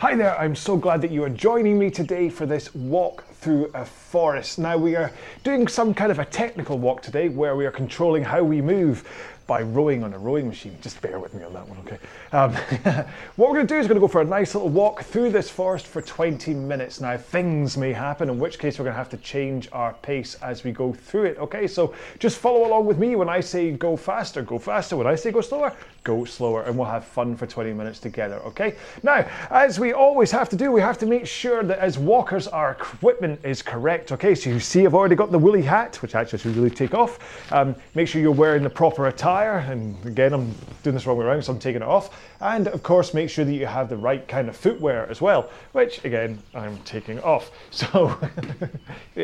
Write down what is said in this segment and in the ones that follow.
Hi there, I'm so glad that you are joining me today for this walk through a forest. Now, we are doing some kind of a technical walk today where we are controlling how we move by rowing on a rowing machine. Just bear with me on that one, okay? Um, what we're going to do is we're going to go for a nice little walk through this forest for 20 minutes. Now, things may happen, in which case we're going to have to change our pace as we go through it, okay? So just follow along with me. When I say go faster, go faster. When I say go slower, go slower, and we'll have fun for 20 minutes together, okay? Now, as we always have to do, we have to make sure that as walkers, our equipment is correct, okay? So you see, I've already got the woolly hat, which actually should really take off. Um, make sure you're wearing the proper attire and again, I'm doing this wrong way around, so I'm taking it off. And of course, make sure that you have the right kind of footwear as well, which again, I'm taking off. So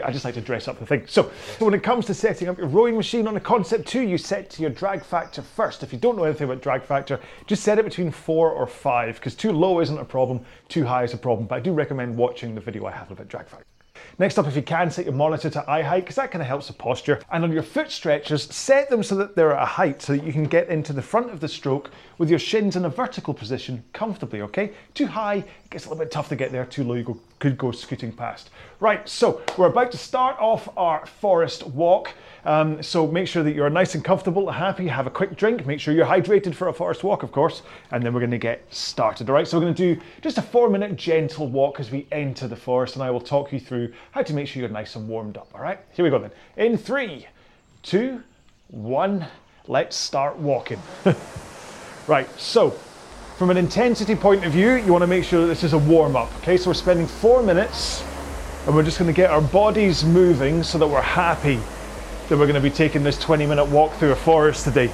I just like to dress up the thing. So when it comes to setting up your rowing machine on a Concept 2, you set to your drag factor first. If you don't know anything about drag factor, just set it between four or five, because too low isn't a problem, too high is a problem. But I do recommend watching the video I have about drag factor. Next up, if you can, set your monitor to eye height because that kind of helps the posture. And on your foot stretchers, set them so that they're at a height so that you can get into the front of the stroke with your shins in a vertical position comfortably, okay? Too high, it gets a little bit tough to get there. Too low, you go, could go scooting past. Right, so we're about to start off our forest walk. Um, so make sure that you're nice and comfortable, happy, have a quick drink, make sure you're hydrated for a forest walk, of course, and then we're to get started. All right, so we're to do just a four minute gentle walk as we enter the forest, and I will talk you through how to make sure you're nice and warmed up. All right, here we go then. In three, two, one, let's start walking. right, so from an intensity point of view, you want to make sure that this is a warm up. Okay, so we're spending four minutes and we're just going to get our bodies moving so that we're happy that we're going to be taking this 20 minute walk through a forest today.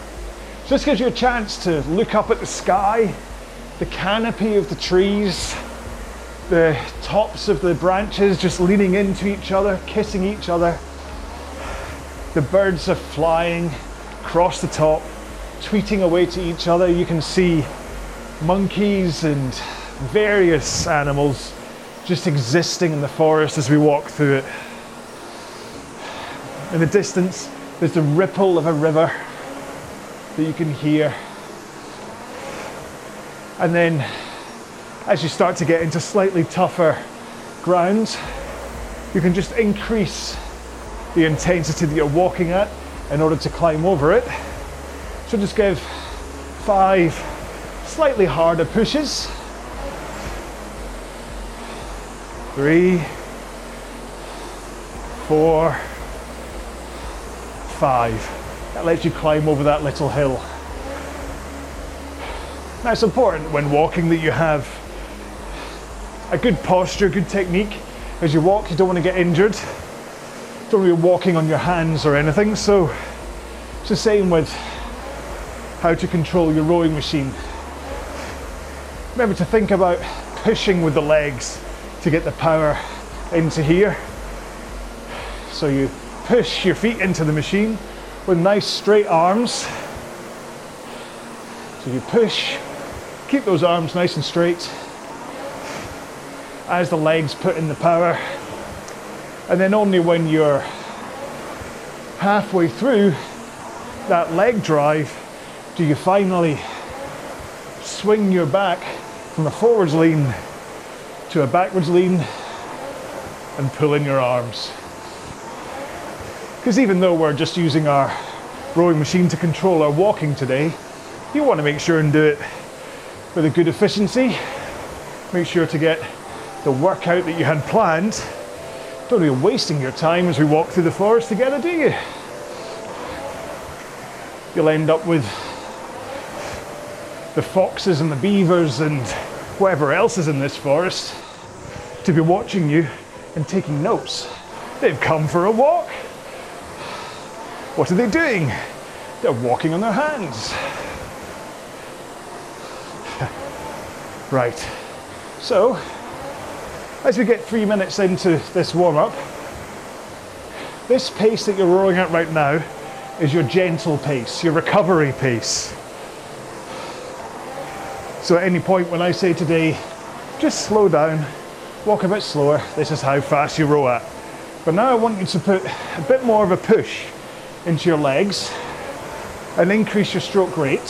So this gives you a chance to look up at the sky, the canopy of the trees, the tops of the branches just leaning into each other, kissing each other. The birds are flying across the top, tweeting away to each other. You can see monkeys and various animals just existing in the forest as we walk through it. In the distance, there's the ripple of a river that you can hear. And then, as you start to get into slightly tougher ground, you can just increase the intensity that you're walking at in order to climb over it. So just give five slightly harder pushes. Three, four, five. That lets you climb over that little hill. Now it's important when walking that you have a good posture, good technique. As you walk, you don't want to get injured. Don't want to be walking on your hands or anything. So it's the same with how to control your rowing machine. Remember to think about pushing with the legs to get the power into here. So you push your feet into the machine with nice straight arms. So you push, keep those arms nice and straight as the legs put in the power. And then only when you're halfway through that leg drive do you finally swing your back from a forwards lean to a backwards lean and pull in your arms. Because even though we're just using our rowing machine to control our walking today, you want to make sure and do it with a good efficiency. Make sure to get the workout that you had planned. Don't be wasting your time as we walk through the forest together, do you? You'll end up with the foxes and the beavers and whatever else is in this forest to be watching you and taking notes. They've come for a walk. What are they doing? They're walking on their hands. right. So, as we get three minutes into this warm up, this pace that you're rowing at right now is your gentle pace, your recovery pace. So, at any point when I say today, just slow down, walk a bit slower, this is how fast you row at. But now I want you to put a bit more of a push into your legs and increase your stroke rate.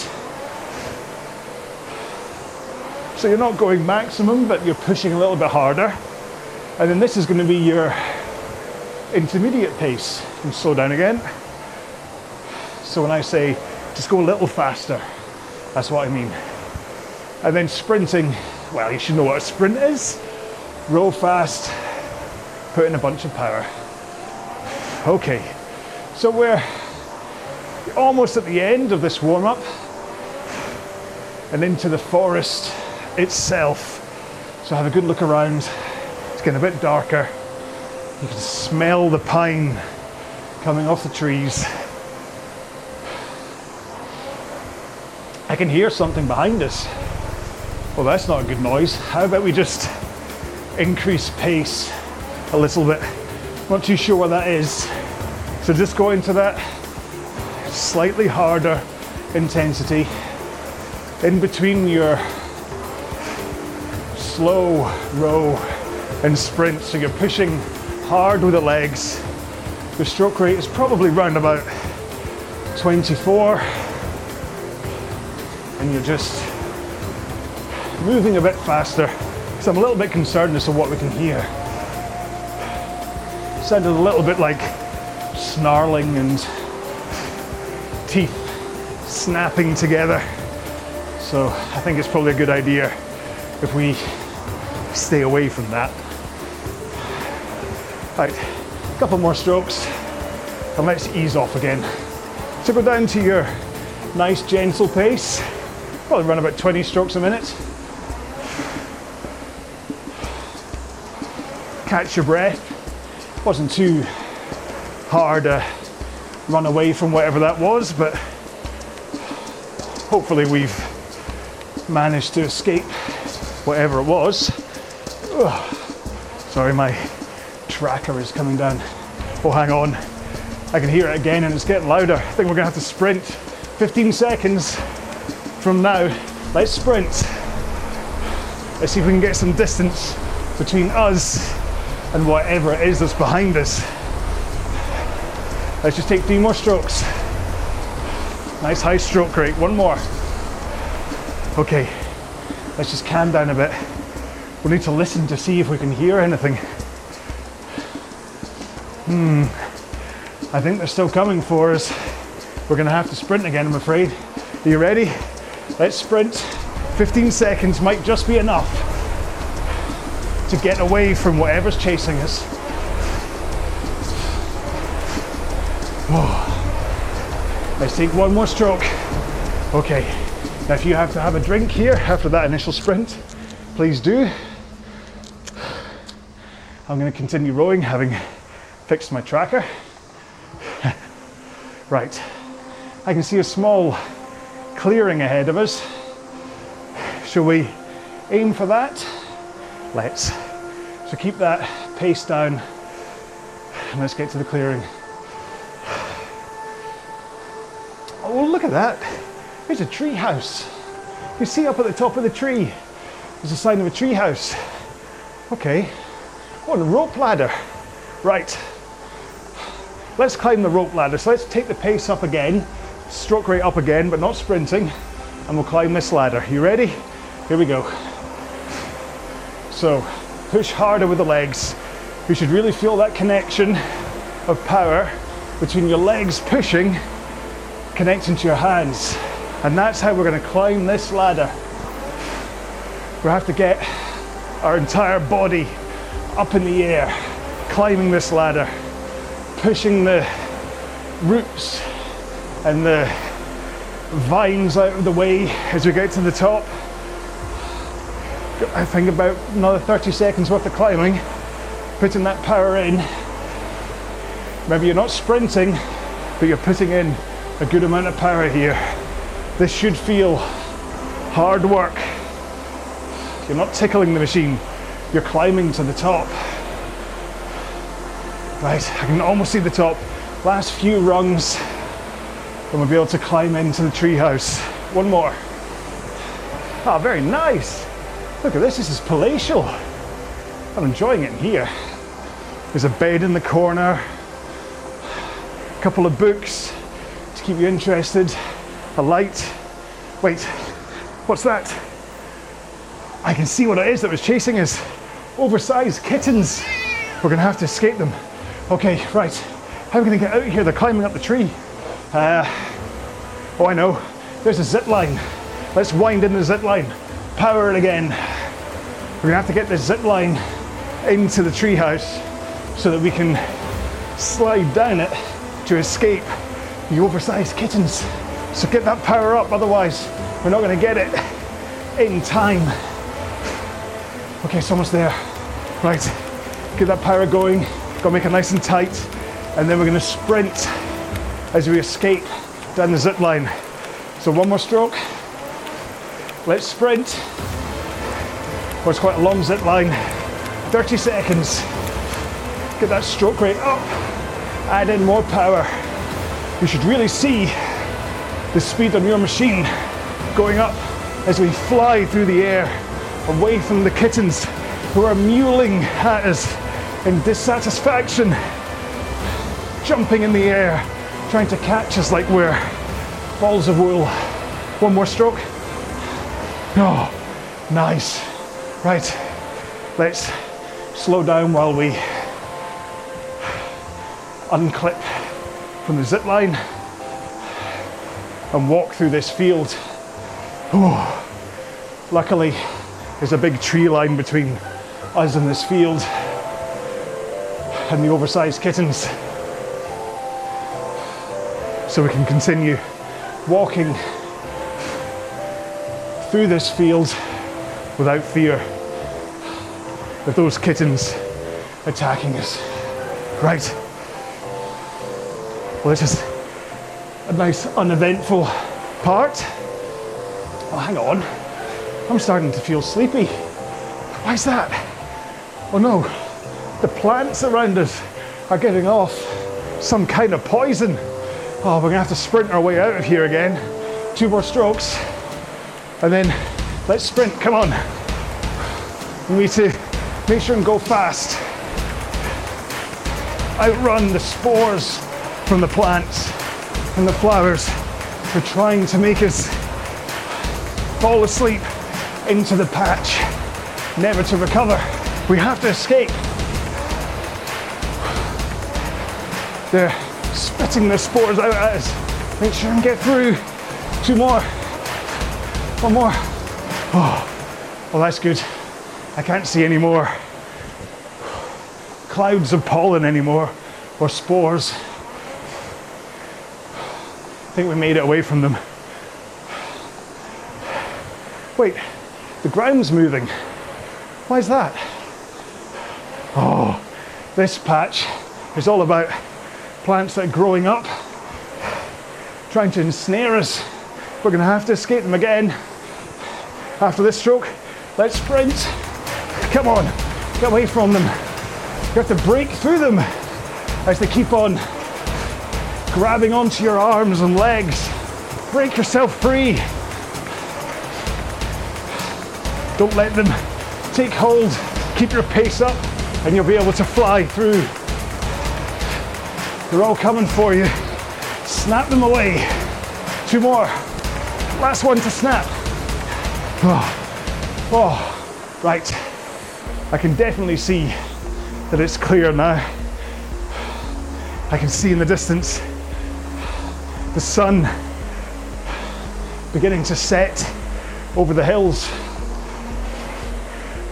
So you're not going maximum, but you're pushing a little bit harder. And then this is going to be your intermediate pace. And slow down again. So when I say just go a little faster, that's what I mean. And then sprinting, well, you should know what a sprint is. Roll fast, put in a bunch of power. Okay, so we're almost at the end of this warm up and into the forest itself. So have a good look around. It's getting a bit darker. You can smell the pine coming off the trees. I can hear something behind us. Well, that's not a good noise. How about we just increase pace a little bit? Not too sure what that is. So just go into that slightly harder intensity in between your slow row and sprint. So you're pushing hard with the legs. Your stroke rate is probably around about 24 and you're just moving a bit faster. So I'm a little bit concerned as to what we can hear. It Sounded a little bit like snarling and teeth snapping together. So I think it's probably a good idea if we stay away from that. Right, a couple more strokes and let's ease off again. So go down to your nice gentle pace, probably run about 20 strokes a minute. Catch your breath. Wasn't too hard to run away from whatever that was, but hopefully we've managed to escape whatever it was. Ugh. Sorry, my tracker is coming down. Oh, hang on. I can hear it again and it's getting louder. I think we're gonna have to sprint 15 seconds from now. Let's sprint. Let's see if we can get some distance between us and whatever it is that's behind us. Let's just take three more strokes. Nice high stroke rate. One more. Okay, let's just calm down a bit. We need to listen to see if we can hear anything. Hmm, I think they're still coming for us. We're gonna have to sprint again, I'm afraid. Are you ready? Let's sprint. 15 seconds might just be enough to get away from whatever's chasing us. Oh. Let's take one more stroke. Okay, now if you have to have a drink here after that initial sprint, please do. I'm going to continue rowing having fixed my tracker. right, I can see a small clearing ahead of us. Shall we aim for that? Let's. So keep that pace down and let's get to the clearing. Oh, look at that. There's a tree house. You see up at the top of the tree, there's a sign of a tree house. Okay. What a rope ladder. Right. Let's climb the rope ladder. So let's take the pace up again, stroke rate up again, but not sprinting, and we'll climb this ladder. You ready? Here we go. So push harder with the legs. You should really feel that connection of power between your legs pushing, connecting to your hands. And that's how we're going to climb this ladder. We have to get our entire body up in the air, climbing this ladder, pushing the roots and the vines out of the way as we get to the top. I think about another 30 seconds worth of climbing, putting that power in. Maybe you're not sprinting, but you're putting in a good amount of power here. This should feel hard work. You're not tickling the machine, you're climbing to the top. Right, I can almost see the top. Last few rungs, and we'll be able to climb into the treehouse. One more. Ah, oh, very nice. Look at this, this is palatial. I'm enjoying it here. There's a bed in the corner, a couple of books to keep you interested, a light. Wait, what's that? I can see what it is that was chasing us. Oversized kittens. We're gonna have to escape them. Okay, right. How are we gonna get out of here? They're climbing up the tree. Uh, oh, I know. There's a zip line. Let's wind in the zip line. Power it again. We're gonna have to get this zip line into the treehouse so that we can slide down it to escape the oversized kittens. So get that power up, otherwise we're not gonna get it in time. Okay, it's almost there. Right, get that power going. Gotta make it nice and tight. And then we're gonna sprint as we escape down the zip line. So one more stroke. Let's sprint. Well, it's quite a long zip line. 30 seconds. Get that stroke rate up. Add in more power. You should really see the speed on your machine going up as we fly through the air away from the kittens who are mewling at us in dissatisfaction, jumping in the air, trying to catch us like we're balls of wool. One more stroke. Oh, nice. Right, let's slow down while we unclip from the zip line and walk through this field. Oh, luckily, there's a big tree line between us and this field and the oversized kittens. So we can continue walking through this field without fear of those kittens attacking us. Right. Well, this is a nice uneventful part. Oh, hang on. I'm starting to feel sleepy. Why is that? Oh no, the plants around us are giving off some kind of poison. Oh, we're gonna have to sprint our way out of here again. Two more strokes. And then let's sprint, come on. We need to make sure and go fast. Outrun the spores from the plants and the flowers. We're trying to make us fall asleep into the patch, never to recover. We have to escape. They're spitting the spores out at us. Make sure and get through. Two more. One more. Oh, well, that's good. I can't see any more clouds of pollen anymore or spores. I think we made it away from them. Wait, the ground's moving. Why is that? Oh, this patch is all about plants that are growing up, trying to ensnare us. We're going to have to escape them again. After this stroke, let's sprint. Come on, get away from them. You have to break through them as they keep on grabbing onto your arms and legs. Break yourself free. Don't let them take hold. Keep your pace up and you'll be able to fly through. They're all coming for you. Snap them away. Two more. Last one to snap. Oh, oh. right. I can definitely see that it's clear now. I can see in the distance the sun beginning to set over the hills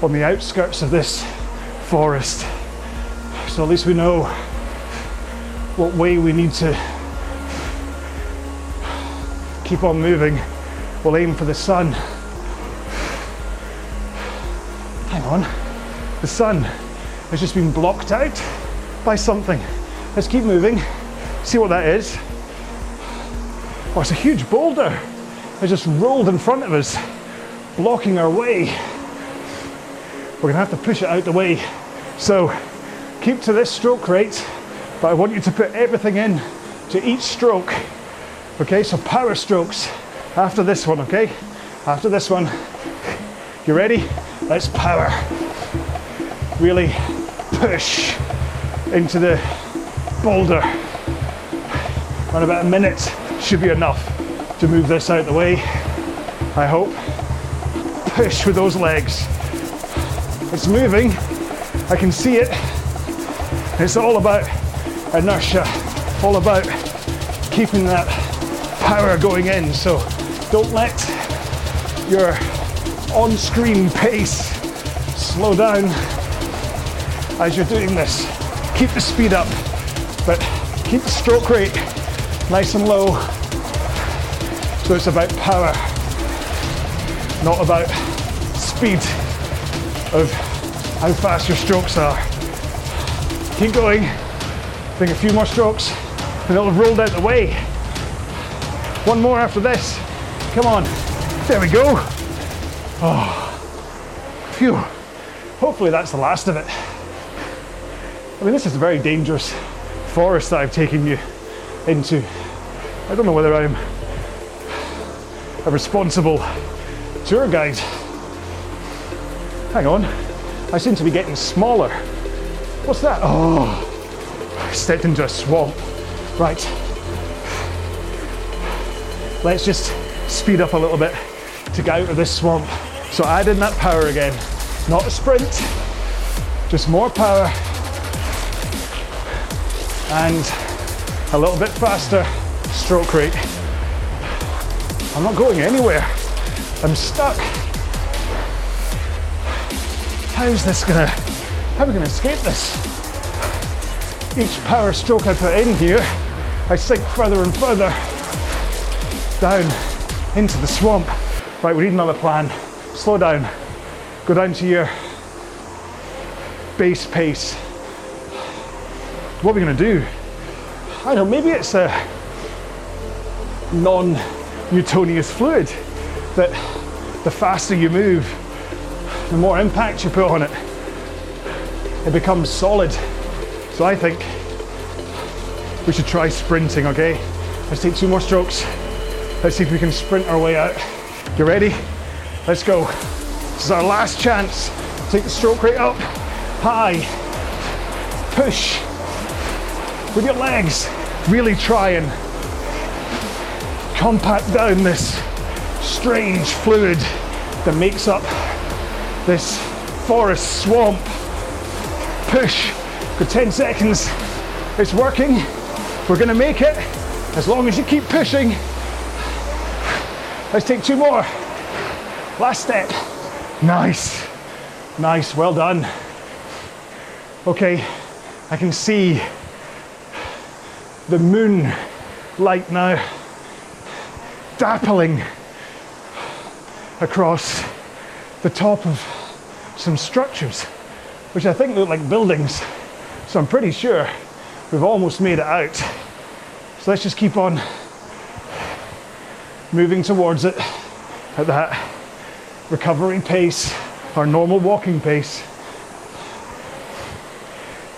on the outskirts of this forest. So at least we know what way we need to keep on moving. We'll aim for the sun. On, the sun has just been blocked out by something. Let's keep moving, see what that is. Oh, it's a huge boulder. It just rolled in front of us, blocking our way. We're gonna have to push it out the way. So keep to this stroke rate, but I want you to put everything in to each stroke. Okay, so power strokes after this one, okay? After this one. You ready? Let's power. Really push into the boulder. Run about a minute should be enough to move this out of the way, I hope. push with those legs. It's moving, I can see it. It's all about inertia, all about keeping that power going in. So don't let your on screen pace slow down as you're doing this. Keep the speed up, but keep the stroke rate nice and low. So it's about power, not about speed of how fast your strokes are. Keep going. Bring a few more strokes and it'll have rolled out the way. One more after this. Come on. There we go. Oh, phew. Hopefully that's the last of it. I mean, this is a very dangerous forest that I've taken you into. I don't know whether I'm a responsible tour guide. Hang on, I seem to be getting smaller. What's that? Oh, I stepped into a swamp. Right. Let's just speed up a little bit to get out of this swamp. So add in that power again. Not a sprint, just more power and a little bit faster stroke rate. I'm not going anywhere. I'm stuck. How's this gonna, how are we gonna escape this? Each power stroke I put in here, I sink further and further down into the swamp. Right, we need another plan. Slow down. Go down to your base pace. What are we gonna do? I don't know, maybe it's a non-Newtonious fluid that the faster you move, the more impact you put on it, it becomes solid. So I think we should try sprinting, okay? Let's take two more strokes. Let's see if we can sprint our way out. You ready? Let's go. This is our last chance. Take the stroke rate up, high, push, with your legs. Really try and compact down this strange fluid that makes up this forest swamp. Push for 10 seconds. It's working. We're gonna make it as long as you keep pushing. Let's take two more. Last step. Nice. Nice, well done. Okay, I can see the moon light now dappling across the top of some structures, which I think look like buildings. So I'm pretty sure we've almost made it out. So let's just keep on moving towards it at that recovery pace, our normal walking pace.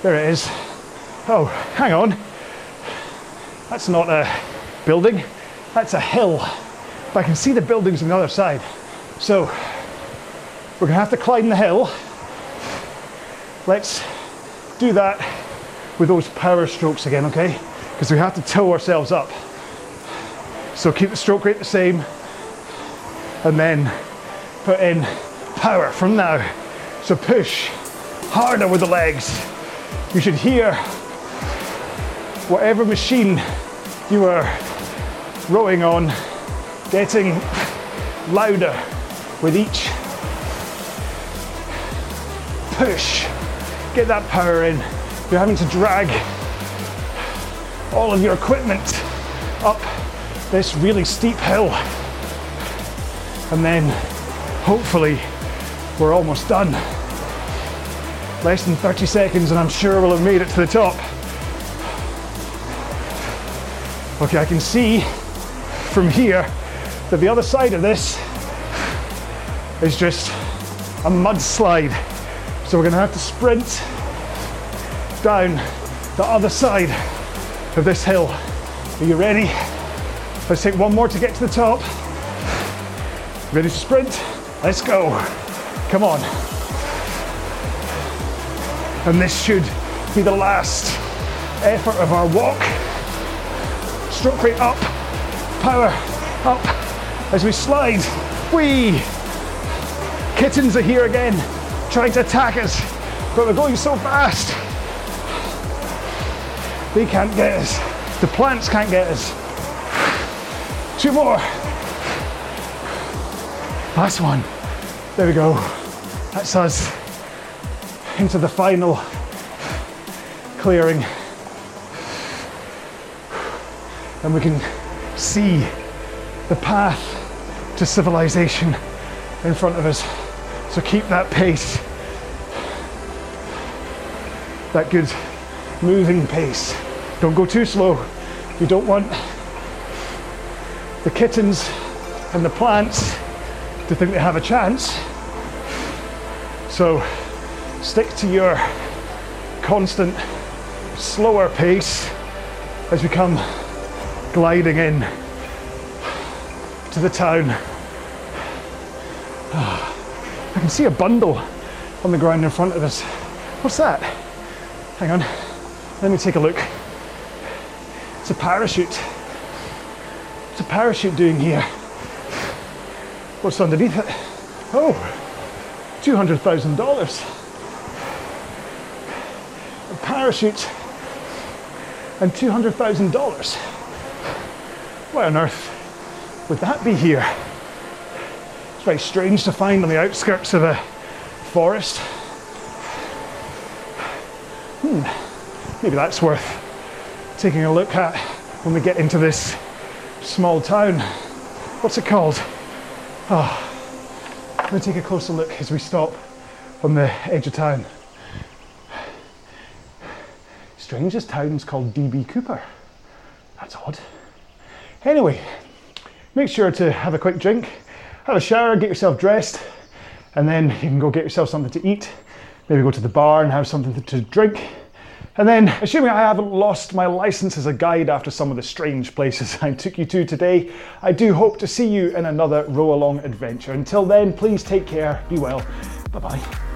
There it is. Oh, hang on. That's not a building, that's a hill. But I can see the buildings on the other side. So we're gonna have to climb the hill. Let's do that with those power strokes again, okay? Because we have to tow ourselves up. So keep the stroke rate the same and then put in power from now. So push harder with the legs. You should hear whatever machine you are rowing on getting louder with each push. Get that power in. You're having to drag all of your equipment up this really steep hill. And then hopefully we're almost done. Less than 30 seconds and I'm sure we'll have made it to the top. Okay, I can see from here that the other side of this is just a mudslide. So we're gonna have to sprint down the other side of this hill. Are you ready? Let's take one more to get to the top. Ready to sprint? Let's go. Come on. And this should be the last effort of our walk stroke rate up, power up as we slide. Whee! kittens are here again, trying to attack us, but we're going so fast. They can't get us. The plants can't get us. Two more. Last one. There we go. That's us into the final clearing. And we can see the path to civilization in front of us. So keep that pace, that good moving pace. Don't go too slow. You don't want the kittens and the plants to think they have a chance. So stick to your constant slower pace as we come gliding in to the town. Ah, I can see a bundle on the ground in front of us. What's that? Hang on, let me take a look. It's a parachute. What's a parachute doing here? What's underneath it? Oh, $200,000. A parachute and $200,000. Why on earth would that be here? It's very strange to find on the outskirts of a forest. Hmm, maybe that's worth taking a look at when we get into this small town. What's it called? Oh, let me take a closer look as we stop on the edge of town. Strangest town's called DB Cooper. That's odd. Anyway, make sure to have a quick drink have a shower, get yourself dressed, and then you can go get yourself something to eat. Maybe go to the bar and have something to drink. And then, assuming I haven't lost my license as a guide after some of the strange places I took you to today, I do hope to see you in another RowAlong adventure. Until then, please take care, be well, bye bye.